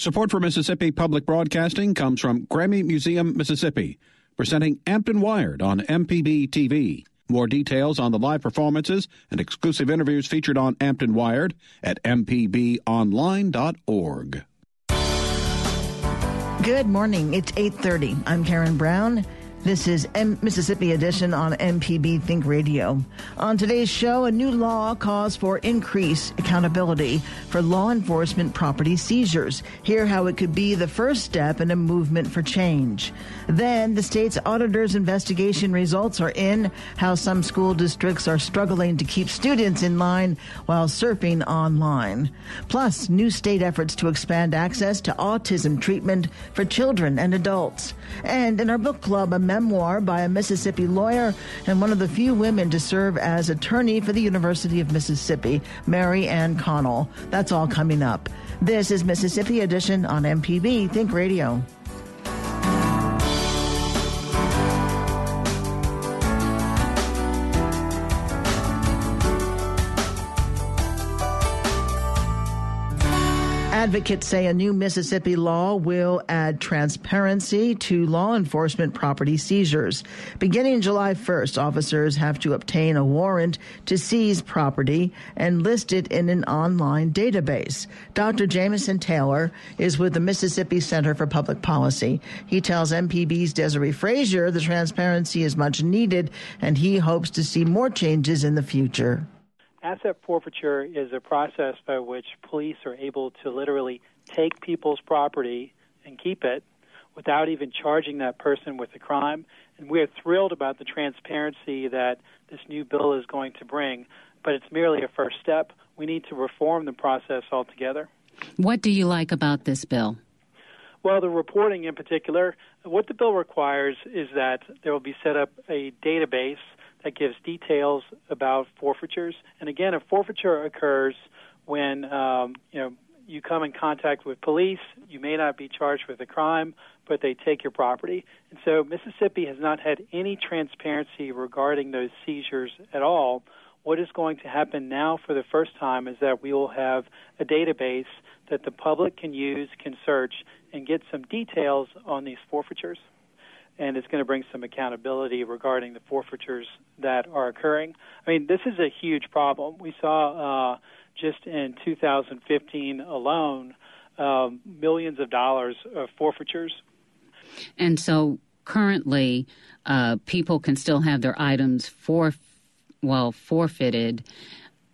Support for Mississippi Public Broadcasting comes from Grammy Museum, Mississippi presenting Ampton Wired on MPB TV. More details on the live performances and exclusive interviews featured on Ampton Wired at mpbonline.org. Good morning. It's 8:30. I'm Karen Brown. This is M- Mississippi Edition on MPB Think Radio. On today's show, a new law calls for increased accountability for law enforcement property seizures. Hear how it could be the first step in a movement for change. Then, the state's auditor's investigation results are in, how some school districts are struggling to keep students in line while surfing online. Plus, new state efforts to expand access to autism treatment for children and adults. And in our book club, a memoir by a Mississippi lawyer and one of the few women to serve as attorney for the University of Mississippi, Mary Ann Connell. That's all coming up. This is Mississippi Edition on MPB Think Radio. Advocates say a new Mississippi law will add transparency to law enforcement property seizures. Beginning July 1st, officers have to obtain a warrant to seize property and list it in an online database. Dr. Jameson Taylor is with the Mississippi Center for Public Policy. He tells MPB's Desiree Frazier the transparency is much needed and he hopes to see more changes in the future. Asset forfeiture is a process by which police are able to literally take people's property and keep it without even charging that person with a crime. And we are thrilled about the transparency that this new bill is going to bring, but it's merely a first step. We need to reform the process altogether. What do you like about this bill? Well, the reporting in particular, what the bill requires is that there will be set up a database that gives details about forfeitures. And again, a forfeiture occurs when um, you know you come in contact with police. You may not be charged with a crime, but they take your property. And so Mississippi has not had any transparency regarding those seizures at all. What is going to happen now for the first time is that we will have a database that the public can use, can search, and get some details on these forfeitures and it's going to bring some accountability regarding the forfeitures that are occurring. I mean, this is a huge problem. We saw uh, just in 2015 alone um, millions of dollars of forfeitures. And so currently, uh, people can still have their items for well forfeited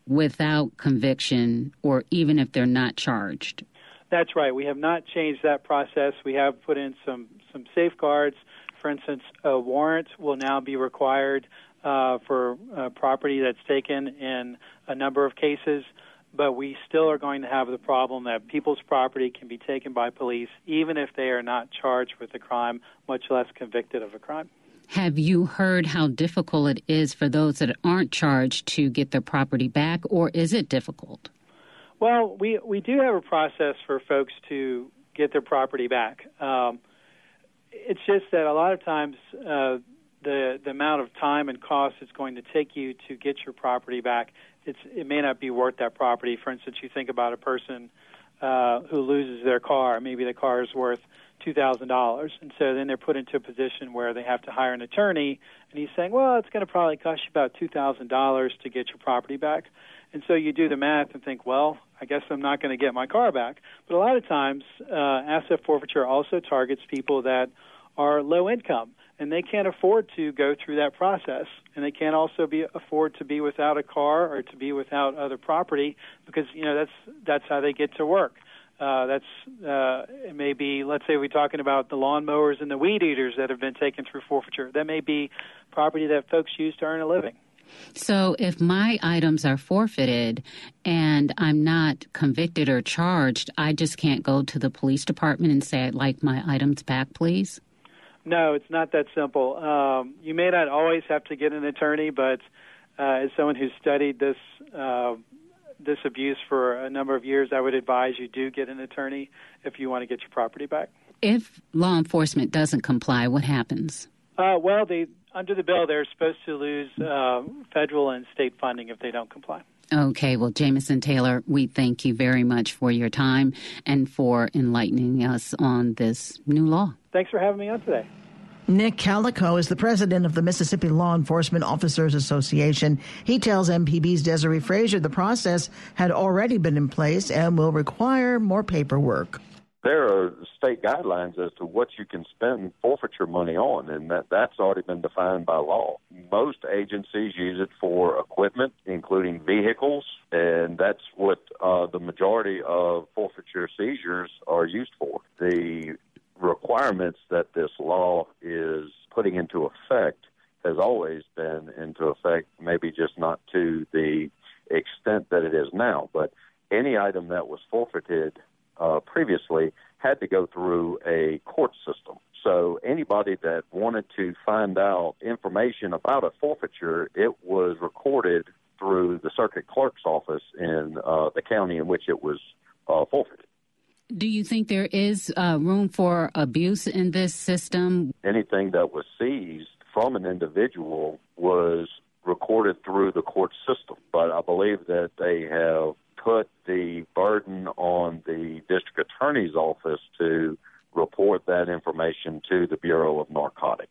without conviction, or even if they're not charged. That's right. We have not changed that process. We have put in some some safeguards for instance, a warrant will now be required uh, for uh, property that's taken in a number of cases, but we still are going to have the problem that people's property can be taken by police even if they are not charged with a crime, much less convicted of a crime. Have you heard how difficult it is for those that aren't charged to get their property back, or is it difficult? Well, we we do have a process for folks to get their property back. Um, it's just that a lot of times uh, the the amount of time and cost it's going to take you to get your property back, it's it may not be worth that property. For instance, you think about a person uh, who loses their car. Maybe the car is worth two thousand dollars, and so then they're put into a position where they have to hire an attorney, and he's saying, well, it's going to probably cost you about two thousand dollars to get your property back. And so you do the math and think, well, I guess I'm not going to get my car back. But a lot of times, uh, asset forfeiture also targets people that are low income and they can't afford to go through that process and they can't also be afford to be without a car or to be without other property because you know that's that's how they get to work. Uh, that's uh, it may be let's say we're talking about the lawnmowers and the weed eaters that have been taken through forfeiture. That may be property that folks use to earn a living so, if my items are forfeited and I'm not convicted or charged, I just can't go to the police department and say, I'd like my items back, please? No, it's not that simple. Um, you may not always have to get an attorney, but uh, as someone who's studied this uh, this abuse for a number of years, I would advise you do get an attorney if you want to get your property back. If law enforcement doesn't comply, what happens? Uh, well, they under the bill, they're supposed to lose uh, federal and state funding if they don't comply. Okay, well, Jameson Taylor, we thank you very much for your time and for enlightening us on this new law. Thanks for having me on today. Nick Calico is the president of the Mississippi Law Enforcement Officers Association. He tells MPB's Desiree Frazier the process had already been in place and will require more paperwork there are state guidelines as to what you can spend forfeiture money on, and that that's already been defined by law. Most agencies use it for equipment, including vehicles, and that's what uh, the majority of forfeiture seizures are used for. The requirements that this law is putting into effect has always been into effect, maybe just not to the extent that it is now, but any item that was forfeited uh, previously had to go through a court system. So anybody that wanted to find out information about a forfeiture, it was recorded through the circuit clerk's office in uh, the county in which it was uh, forfeited. Do you think there is uh, room for abuse in this system? Anything that was seized from an individual was recorded through the court system, but I believe that they have put the burden on the district attorney's office to report that information to the Bureau of Narcotics.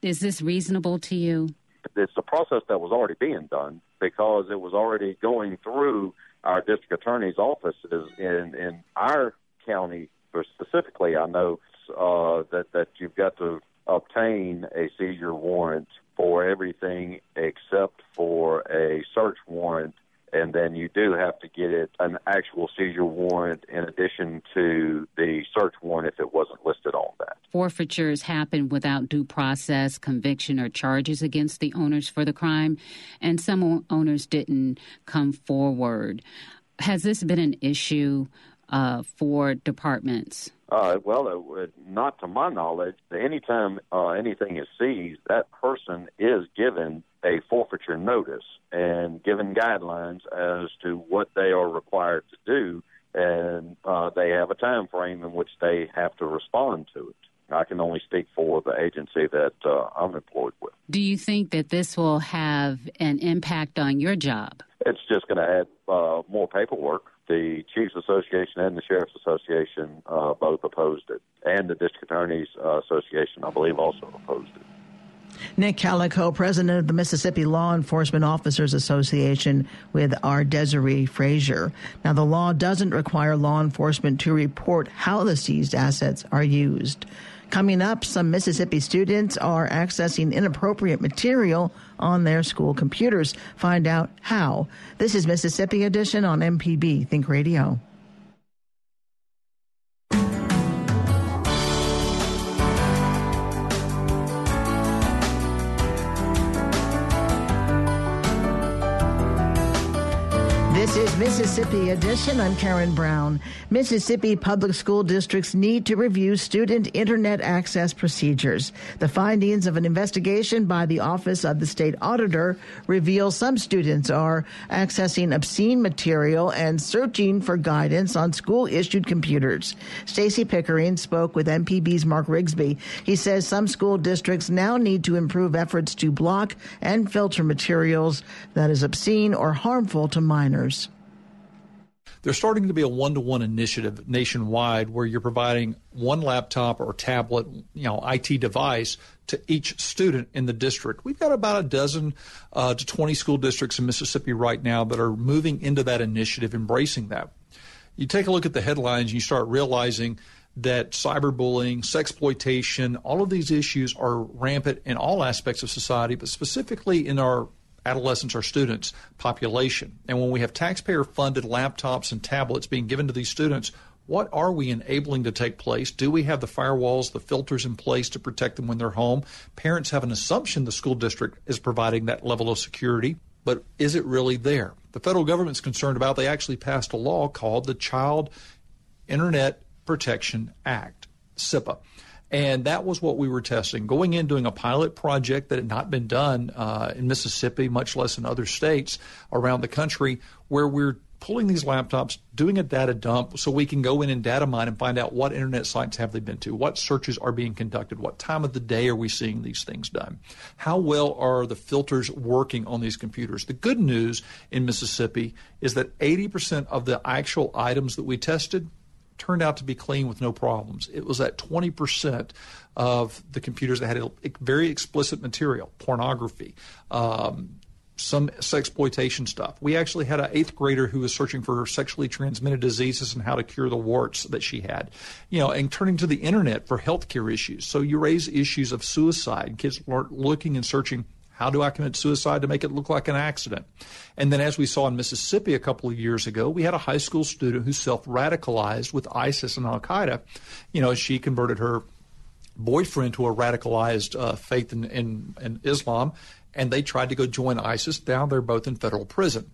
Is this reasonable to you? It's a process that was already being done because it was already going through our district attorney's offices in, in our county specifically. I know uh, that, that you've got to obtain a seizure warrant for everything except for a search warrant and then you do have to get it an actual seizure warrant in addition to the search warrant if it wasn't listed on that. Forfeitures happen without due process, conviction, or charges against the owners for the crime, and some owners didn't come forward. Has this been an issue uh, for departments? Uh, well, uh, not to my knowledge. Anytime uh, anything is seized, that person is given a forfeiture notice and given guidelines as to what they are required to do, and uh, they have a time frame in which they have to respond to it. I can only speak for the agency that uh, I'm employed with. Do you think that this will have an impact on your job? It's just going to add uh, more paperwork. The Chiefs Association and the Sheriff's Association uh, both opposed it, and the District Attorneys uh, Association, I believe, also opposed it. Nick Calico, president of the Mississippi Law Enforcement Officers Association, with our Desiree Frazier. Now, the law doesn't require law enforcement to report how the seized assets are used. Coming up, some Mississippi students are accessing inappropriate material on their school computers. Find out how. This is Mississippi Edition on MPB Think Radio. This is Mississippi Edition. I'm Karen Brown. Mississippi public school districts need to review student internet access procedures. The findings of an investigation by the Office of the State Auditor reveal some students are accessing obscene material and searching for guidance on school issued computers. Stacy Pickering spoke with MPB's Mark Rigsby. He says some school districts now need to improve efforts to block and filter materials that is obscene or harmful to minors. There's starting to be a one-to-one initiative nationwide where you're providing one laptop or tablet, you know, IT device to each student in the district. We've got about a dozen uh, to 20 school districts in Mississippi right now that are moving into that initiative, embracing that. You take a look at the headlines, and you start realizing that cyberbullying, sexploitation, all of these issues are rampant in all aspects of society, but specifically in our adolescents, our students population. And when we have taxpayer funded laptops and tablets being given to these students, what are we enabling to take place? Do we have the firewalls, the filters in place to protect them when they're home? Parents have an assumption the school district is providing that level of security, but is it really there? The federal government's concerned about they actually passed a law called the Child Internet Protection Act, CIPA. And that was what we were testing. Going in, doing a pilot project that had not been done uh, in Mississippi, much less in other states around the country, where we're pulling these laptops, doing a data dump so we can go in and data mine and find out what internet sites have they been to, what searches are being conducted, what time of the day are we seeing these things done, how well are the filters working on these computers. The good news in Mississippi is that 80% of the actual items that we tested turned out to be clean with no problems. It was that 20% of the computers that had very explicit material, pornography, um, some sexploitation stuff. We actually had an eighth grader who was searching for sexually transmitted diseases and how to cure the warts that she had, you know, and turning to the internet for healthcare issues. So you raise issues of suicide. Kids are looking and searching. How do I commit suicide to make it look like an accident? And then, as we saw in Mississippi a couple of years ago, we had a high school student who self radicalized with ISIS and Al Qaeda. You know, she converted her boyfriend to a radicalized uh, faith in, in, in Islam and they tried to go join ISIS. Now they're both in federal prison.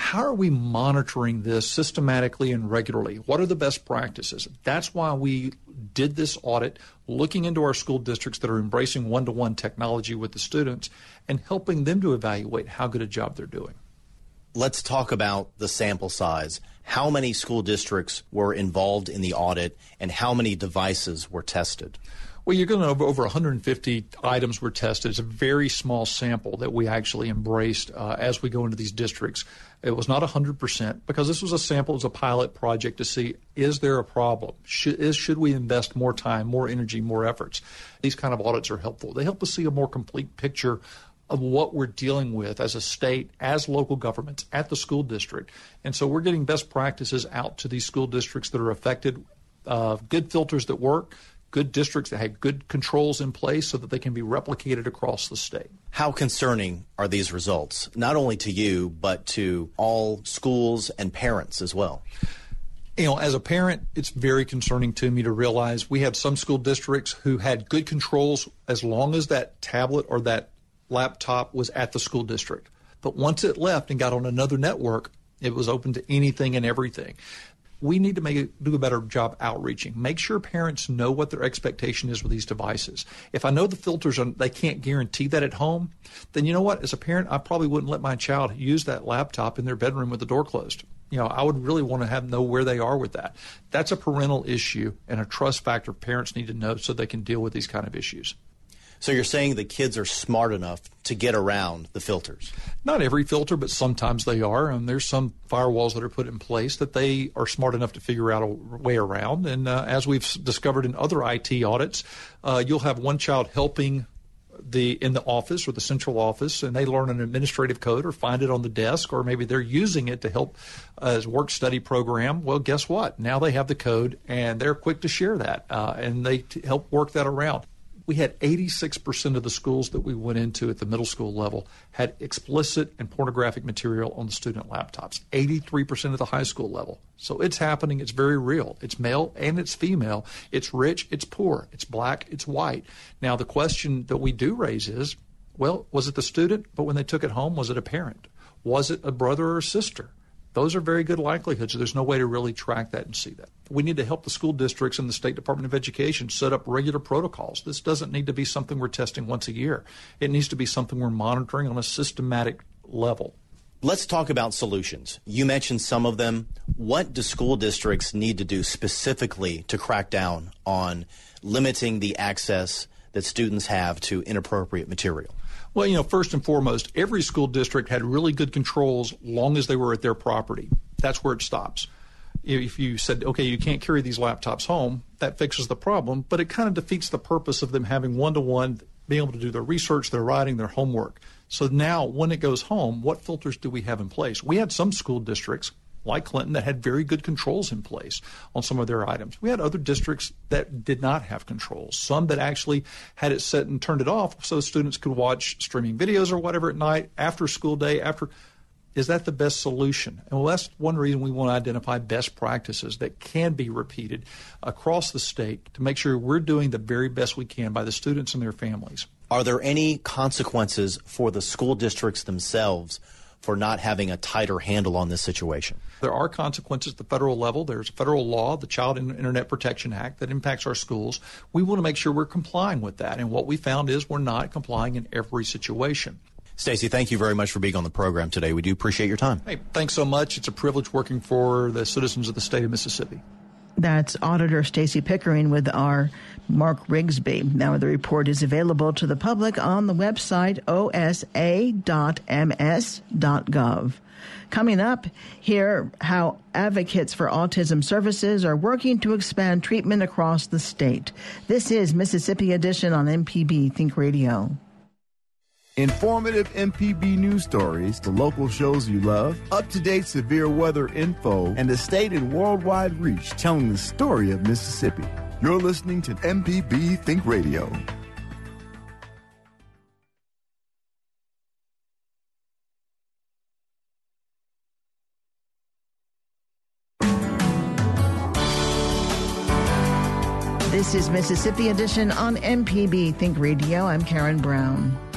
How are we monitoring this systematically and regularly? What are the best practices? That's why we did this audit, looking into our school districts that are embracing one to one technology with the students and helping them to evaluate how good a job they're doing. Let's talk about the sample size. How many school districts were involved in the audit and how many devices were tested? Well, you're going to over, over 150 items were tested. It's a very small sample that we actually embraced uh, as we go into these districts. It was not 100% because this was a sample, it was a pilot project to see is there a problem? Should, is, should we invest more time, more energy, more efforts? These kind of audits are helpful. They help us see a more complete picture of what we're dealing with as a state, as local governments, at the school district. And so we're getting best practices out to these school districts that are affected, uh, good filters that work, good districts that had good controls in place so that they can be replicated across the state. How concerning are these results, not only to you, but to all schools and parents as well? You know, as a parent, it's very concerning to me to realize we have some school districts who had good controls as long as that tablet or that laptop was at the school district. But once it left and got on another network, it was open to anything and everything we need to make do a better job outreaching. Make sure parents know what their expectation is with these devices. If I know the filters are, they can't guarantee that at home, then you know what? As a parent, I probably wouldn't let my child use that laptop in their bedroom with the door closed. You know, I would really want to have know where they are with that. That's a parental issue and a trust factor parents need to know so they can deal with these kind of issues. So you're saying the kids are smart enough to get around the filters? Not every filter, but sometimes they are. And there's some firewalls that are put in place that they are smart enough to figure out a way around. And uh, as we've discovered in other IT audits, uh, you'll have one child helping the in the office or the central office and they learn an administrative code or find it on the desk or maybe they're using it to help uh, as work study program well guess what now they have the code and they're quick to share that uh, and they help work that around we had 86% of the schools that we went into at the middle school level had explicit and pornographic material on the student laptops. 83% at the high school level. So it's happening. It's very real. It's male and it's female. It's rich. It's poor. It's black. It's white. Now, the question that we do raise is well, was it the student? But when they took it home, was it a parent? Was it a brother or a sister? Those are very good likelihoods. There's no way to really track that and see that. We need to help the school districts and the State Department of Education set up regular protocols. This doesn't need to be something we're testing once a year. It needs to be something we're monitoring on a systematic level. Let's talk about solutions. You mentioned some of them. What do school districts need to do specifically to crack down on limiting the access that students have to inappropriate material? Well, you know, first and foremost, every school district had really good controls long as they were at their property. that's where it stops. If you said, okay, you can't carry these laptops home, that fixes the problem, but it kind of defeats the purpose of them having one to one, being able to do their research, their writing, their homework. So now, when it goes home, what filters do we have in place? We had some school districts like Clinton that had very good controls in place on some of their items. We had other districts that did not have controls, some that actually had it set and turned it off so students could watch streaming videos or whatever at night after school day after is that the best solution? And well, that's one reason we want to identify best practices that can be repeated across the state to make sure we're doing the very best we can by the students and their families. Are there any consequences for the school districts themselves for not having a tighter handle on this situation? There are consequences at the federal level. There's a federal law, the Child Internet Protection Act, that impacts our schools. We want to make sure we're complying with that. And what we found is we're not complying in every situation. Stacy, thank you very much for being on the program today. We do appreciate your time. Hey, thanks so much. It's a privilege working for the citizens of the state of Mississippi. That's Auditor Stacy Pickering with our Mark Rigsby. Now, the report is available to the public on the website osa.ms.gov. Coming up, hear how advocates for autism services are working to expand treatment across the state. This is Mississippi Edition on MPB Think Radio. Informative MPB news stories, the local shows you love, up to date severe weather info, and the state and worldwide reach telling the story of Mississippi. You're listening to MPB Think Radio. This is Mississippi Edition on MPB Think Radio. I'm Karen Brown.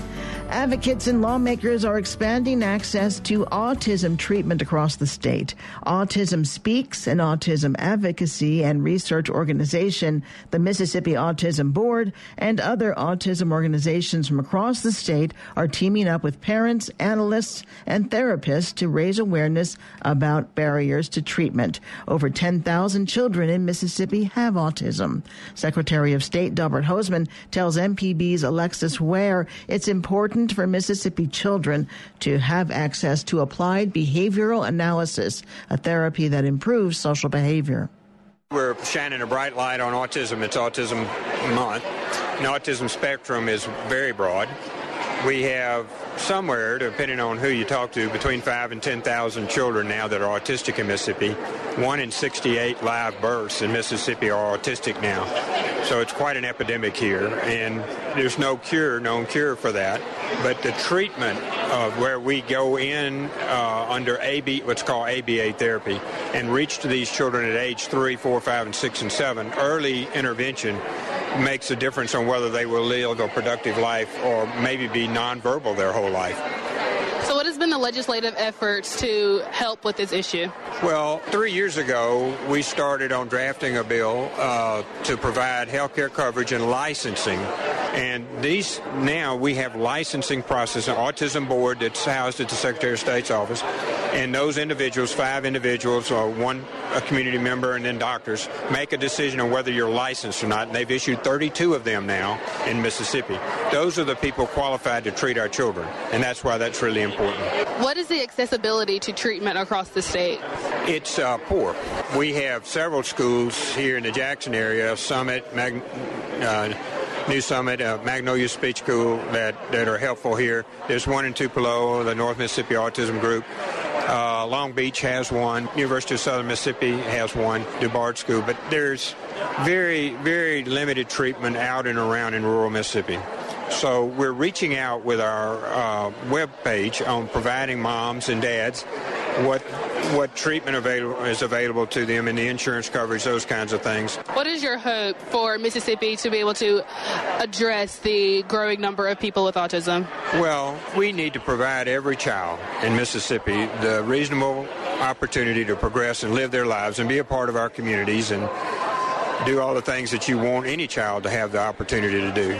Advocates and lawmakers are expanding access to autism treatment across the state. Autism Speaks, an autism advocacy and research organization, the Mississippi Autism Board, and other autism organizations from across the state are teaming up with parents, analysts, and therapists to raise awareness about barriers to treatment. Over 10,000 children in Mississippi have autism. Secretary of State Delbert Hosemann tells MPB's Alexis Ware it's important important for Mississippi children to have access to applied behavioral analysis, a therapy that improves social behavior. We're shining a bright light on autism. It's Autism Month. The autism spectrum is very broad. We have somewhere, depending on who you talk to, between five and 10,000 children now that are autistic in Mississippi. One in 68 live births in Mississippi are autistic now. So it's quite an epidemic here, and there's no cure, known cure for that. But the treatment of where we go in uh, under AB, what's called ABA therapy, and reach to these children at age three, four, five, and six, and seven, early intervention makes a difference on whether they will live a productive life or maybe be nonverbal their whole life. So, what has been the legislative efforts to help with this issue? Well, three years ago, we started on drafting a bill uh, to provide health care coverage and licensing. And these now we have licensing process, an autism board that's housed at the Secretary of State's office, and those individuals, five individuals, or one a community member, and then doctors, make a decision on whether you're licensed or not. And they've issued 32 of them now in Mississippi. Those are the people qualified to treat our children, and that's why that's really important. What is the accessibility to treatment across the state? It's uh, poor. We have several schools here in the Jackson area, Summit, Mag- uh, New Summit, uh, Magnolia Speech School that, that are helpful here. There's one in Tupelo, the North Mississippi Autism Group. Uh, Long Beach has one. University of Southern Mississippi has one. DuBard School. But there's very, very limited treatment out and around in rural Mississippi. So we're reaching out with our uh, web page on providing moms and dads what what treatment available is available to them and the insurance coverage, those kinds of things. What is your hope for Mississippi to be able to address the growing number of people with autism? Well, we need to provide every child in Mississippi the reasonable opportunity to progress and live their lives and be a part of our communities and do all the things that you want any child to have the opportunity to do.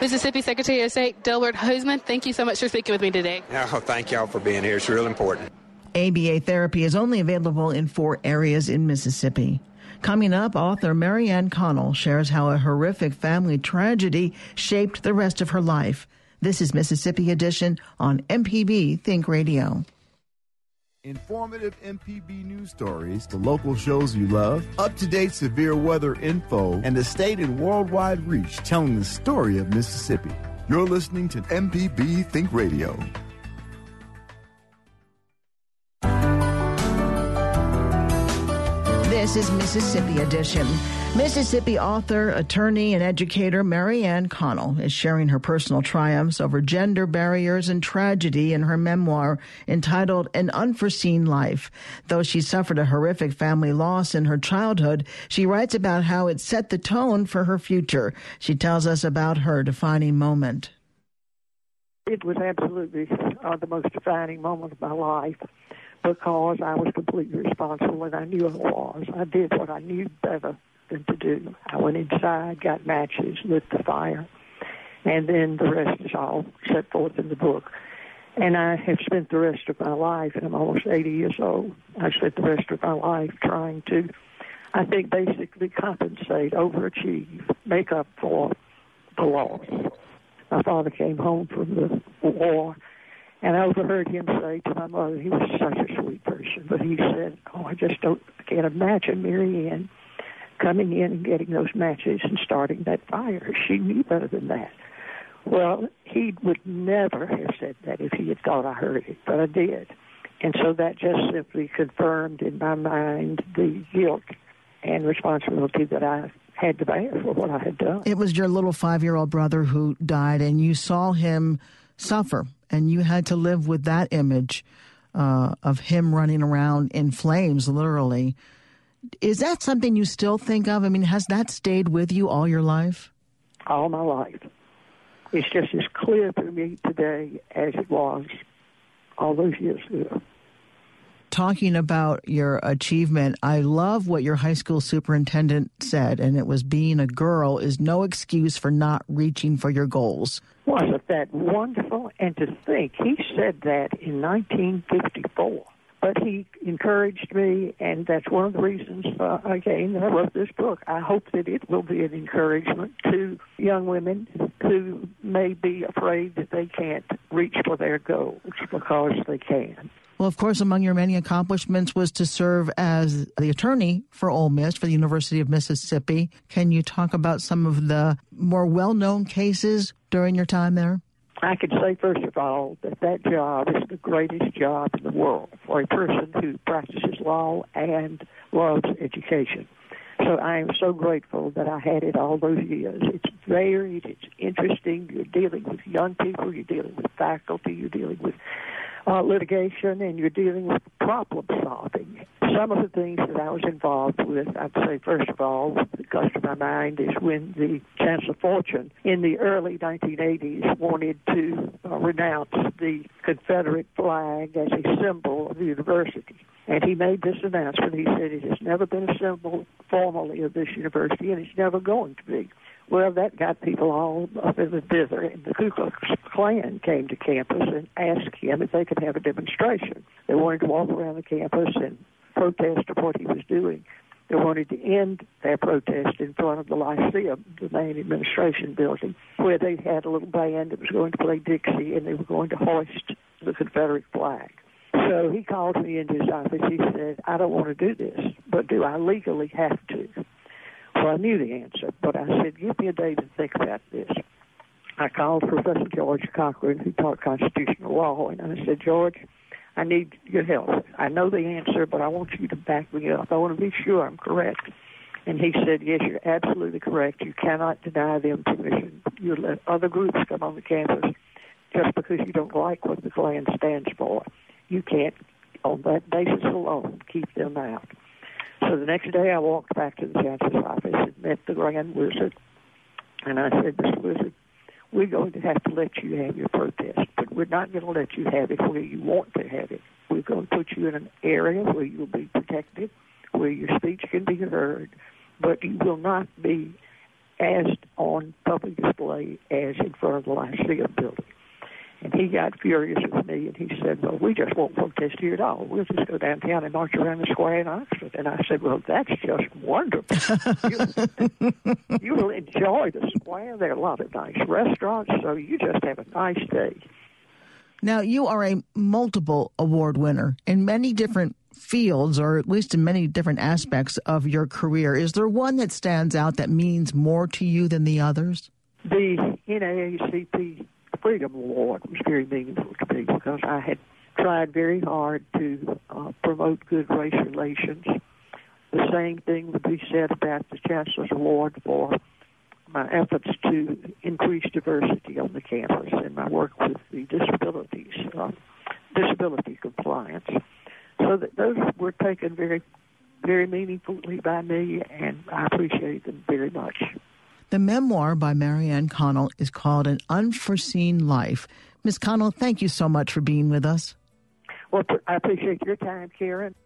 Mississippi Secretary of State Delbert Hosemann, thank you so much for speaking with me today. Oh, thank y'all for being here. It's real important. ABA therapy is only available in four areas in Mississippi. Coming up, author Mary Ann Connell shares how a horrific family tragedy shaped the rest of her life. This is Mississippi Edition on MPB Think Radio. Informative MPB news stories, the local shows you love, up to date severe weather info, and the state and worldwide reach telling the story of Mississippi. You're listening to MPB Think Radio. This is Mississippi Edition. Mississippi author, attorney, and educator Mary Ann Connell is sharing her personal triumphs over gender barriers and tragedy in her memoir entitled An Unforeseen Life. Though she suffered a horrific family loss in her childhood, she writes about how it set the tone for her future. She tells us about her defining moment. It was absolutely uh, the most defining moment of my life because I was completely responsible and I knew I was. I did what I knew better than to do. I went inside, got matches, lit the fire, and then the rest is all set forth in the book. And I have spent the rest of my life, and I'm almost 80 years old, I spent the rest of my life trying to, I think, basically compensate, overachieve, make up for the loss. My father came home from the war and I overheard him say to my mother, he was such a sweet person, but he said, "Oh, I just don't, I can't imagine Mary Ann coming in and getting those matches and starting that fire. She knew better than that." Well, he would never have said that if he had thought I heard it, but I did, and so that just simply confirmed in my mind the guilt and responsibility that I had to bear for what I had done. It was your little five-year-old brother who died, and you saw him suffer and you had to live with that image uh, of him running around in flames, literally. Is that something you still think of? I mean, has that stayed with you all your life? All my life. It's just as clear to me today as it was all those years ago. Talking about your achievement, I love what your high school superintendent said, and it was being a girl is no excuse for not reaching for your goals. Wasn't that wonderful? And to think he said that in 1954. But he encouraged me, and that's one of the reasons, uh, again, I wrote this book. I hope that it will be an encouragement to young women who may be afraid that they can't reach for their goals because they can. Well, of course, among your many accomplishments was to serve as the attorney for Ole Miss for the University of Mississippi. Can you talk about some of the more well known cases during your time there? I could say, first of all, that that job is the greatest job in the world for a person who practices law and loves education. So I am so grateful that I had it all those years. It's varied, it's interesting. You're dealing with young people, you're dealing with faculty, you're dealing with uh, litigation and you're dealing with problem solving. Some of the things that I was involved with, I'd say, first of all, the comes to my mind is when the Chancellor Fortune in the early 1980s wanted to uh, renounce the Confederate flag as a symbol of the university. And he made this announcement. He said it has never been a symbol formally of this university, and it's never going to be. Well, that got people all up in the dither, the Ku Klux Klan came to campus and asked him if they could have a demonstration. They wanted to walk around the campus and protest of what he was doing. They wanted to end their protest in front of the Lyceum, the main administration building, where they had a little band that was going to play Dixie, and they were going to hoist the Confederate flag. So he called me into his office. He said, I don't want to do this, but do I legally have to? Well, I knew the answer, but I said, give me a day to think about this. I called Professor George Cochran, who taught constitutional law, and I said, George, I need your help. I know the answer, but I want you to back me up. I want to be sure I'm correct. And he said, Yes, you're absolutely correct. You cannot deny them permission. You let other groups come on the campus just because you don't like what the Klan stands for. You can't, on that basis alone, keep them out. So the next day I walked back to the chancellor's office and met the Grand Wizard. And I said, Mr. Wizard, we're going to have to let you have your protest, but we're not going to let you have it where you want to have it. We're going to put you in an area where you'll be protected, where your speech can be heard, but you will not be as on public display as in front of the Lyceum building. And he got furious with me and he said, Well, we just won't protest here at all. We'll just go downtown and march around the square in Oxford. And I said, Well, that's just wonderful. you, you will enjoy the square. There are a lot of nice restaurants, so you just have a nice day. Now, you are a multiple award winner in many different fields, or at least in many different aspects of your career. Is there one that stands out that means more to you than the others? The NAACP Freedom Award was very meaningful to me because I had tried very hard to uh, promote good race relations. The same thing would be said about the Chancellor's Award for my efforts to increase diversity on the campus and my work with the disabilities, uh, disability compliance. So that those were taken very, very meaningfully by me, and I appreciate them very much. The memoir by Mary Ann Connell is called An Unforeseen Life. Ms. Connell, thank you so much for being with us. Well, I appreciate your time, Karen.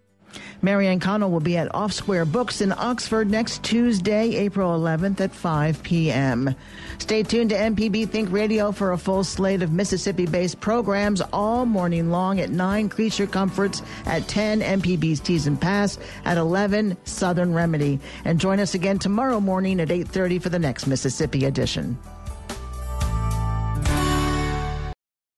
Mary Ann Connell will be at Off Square Books in Oxford next Tuesday, April 11th at 5 p.m. Stay tuned to MPB Think Radio for a full slate of Mississippi based programs all morning long at 9 Creature Comforts, at 10 MPB's Teas and Pass, at 11 Southern Remedy. And join us again tomorrow morning at 8.30 for the next Mississippi edition.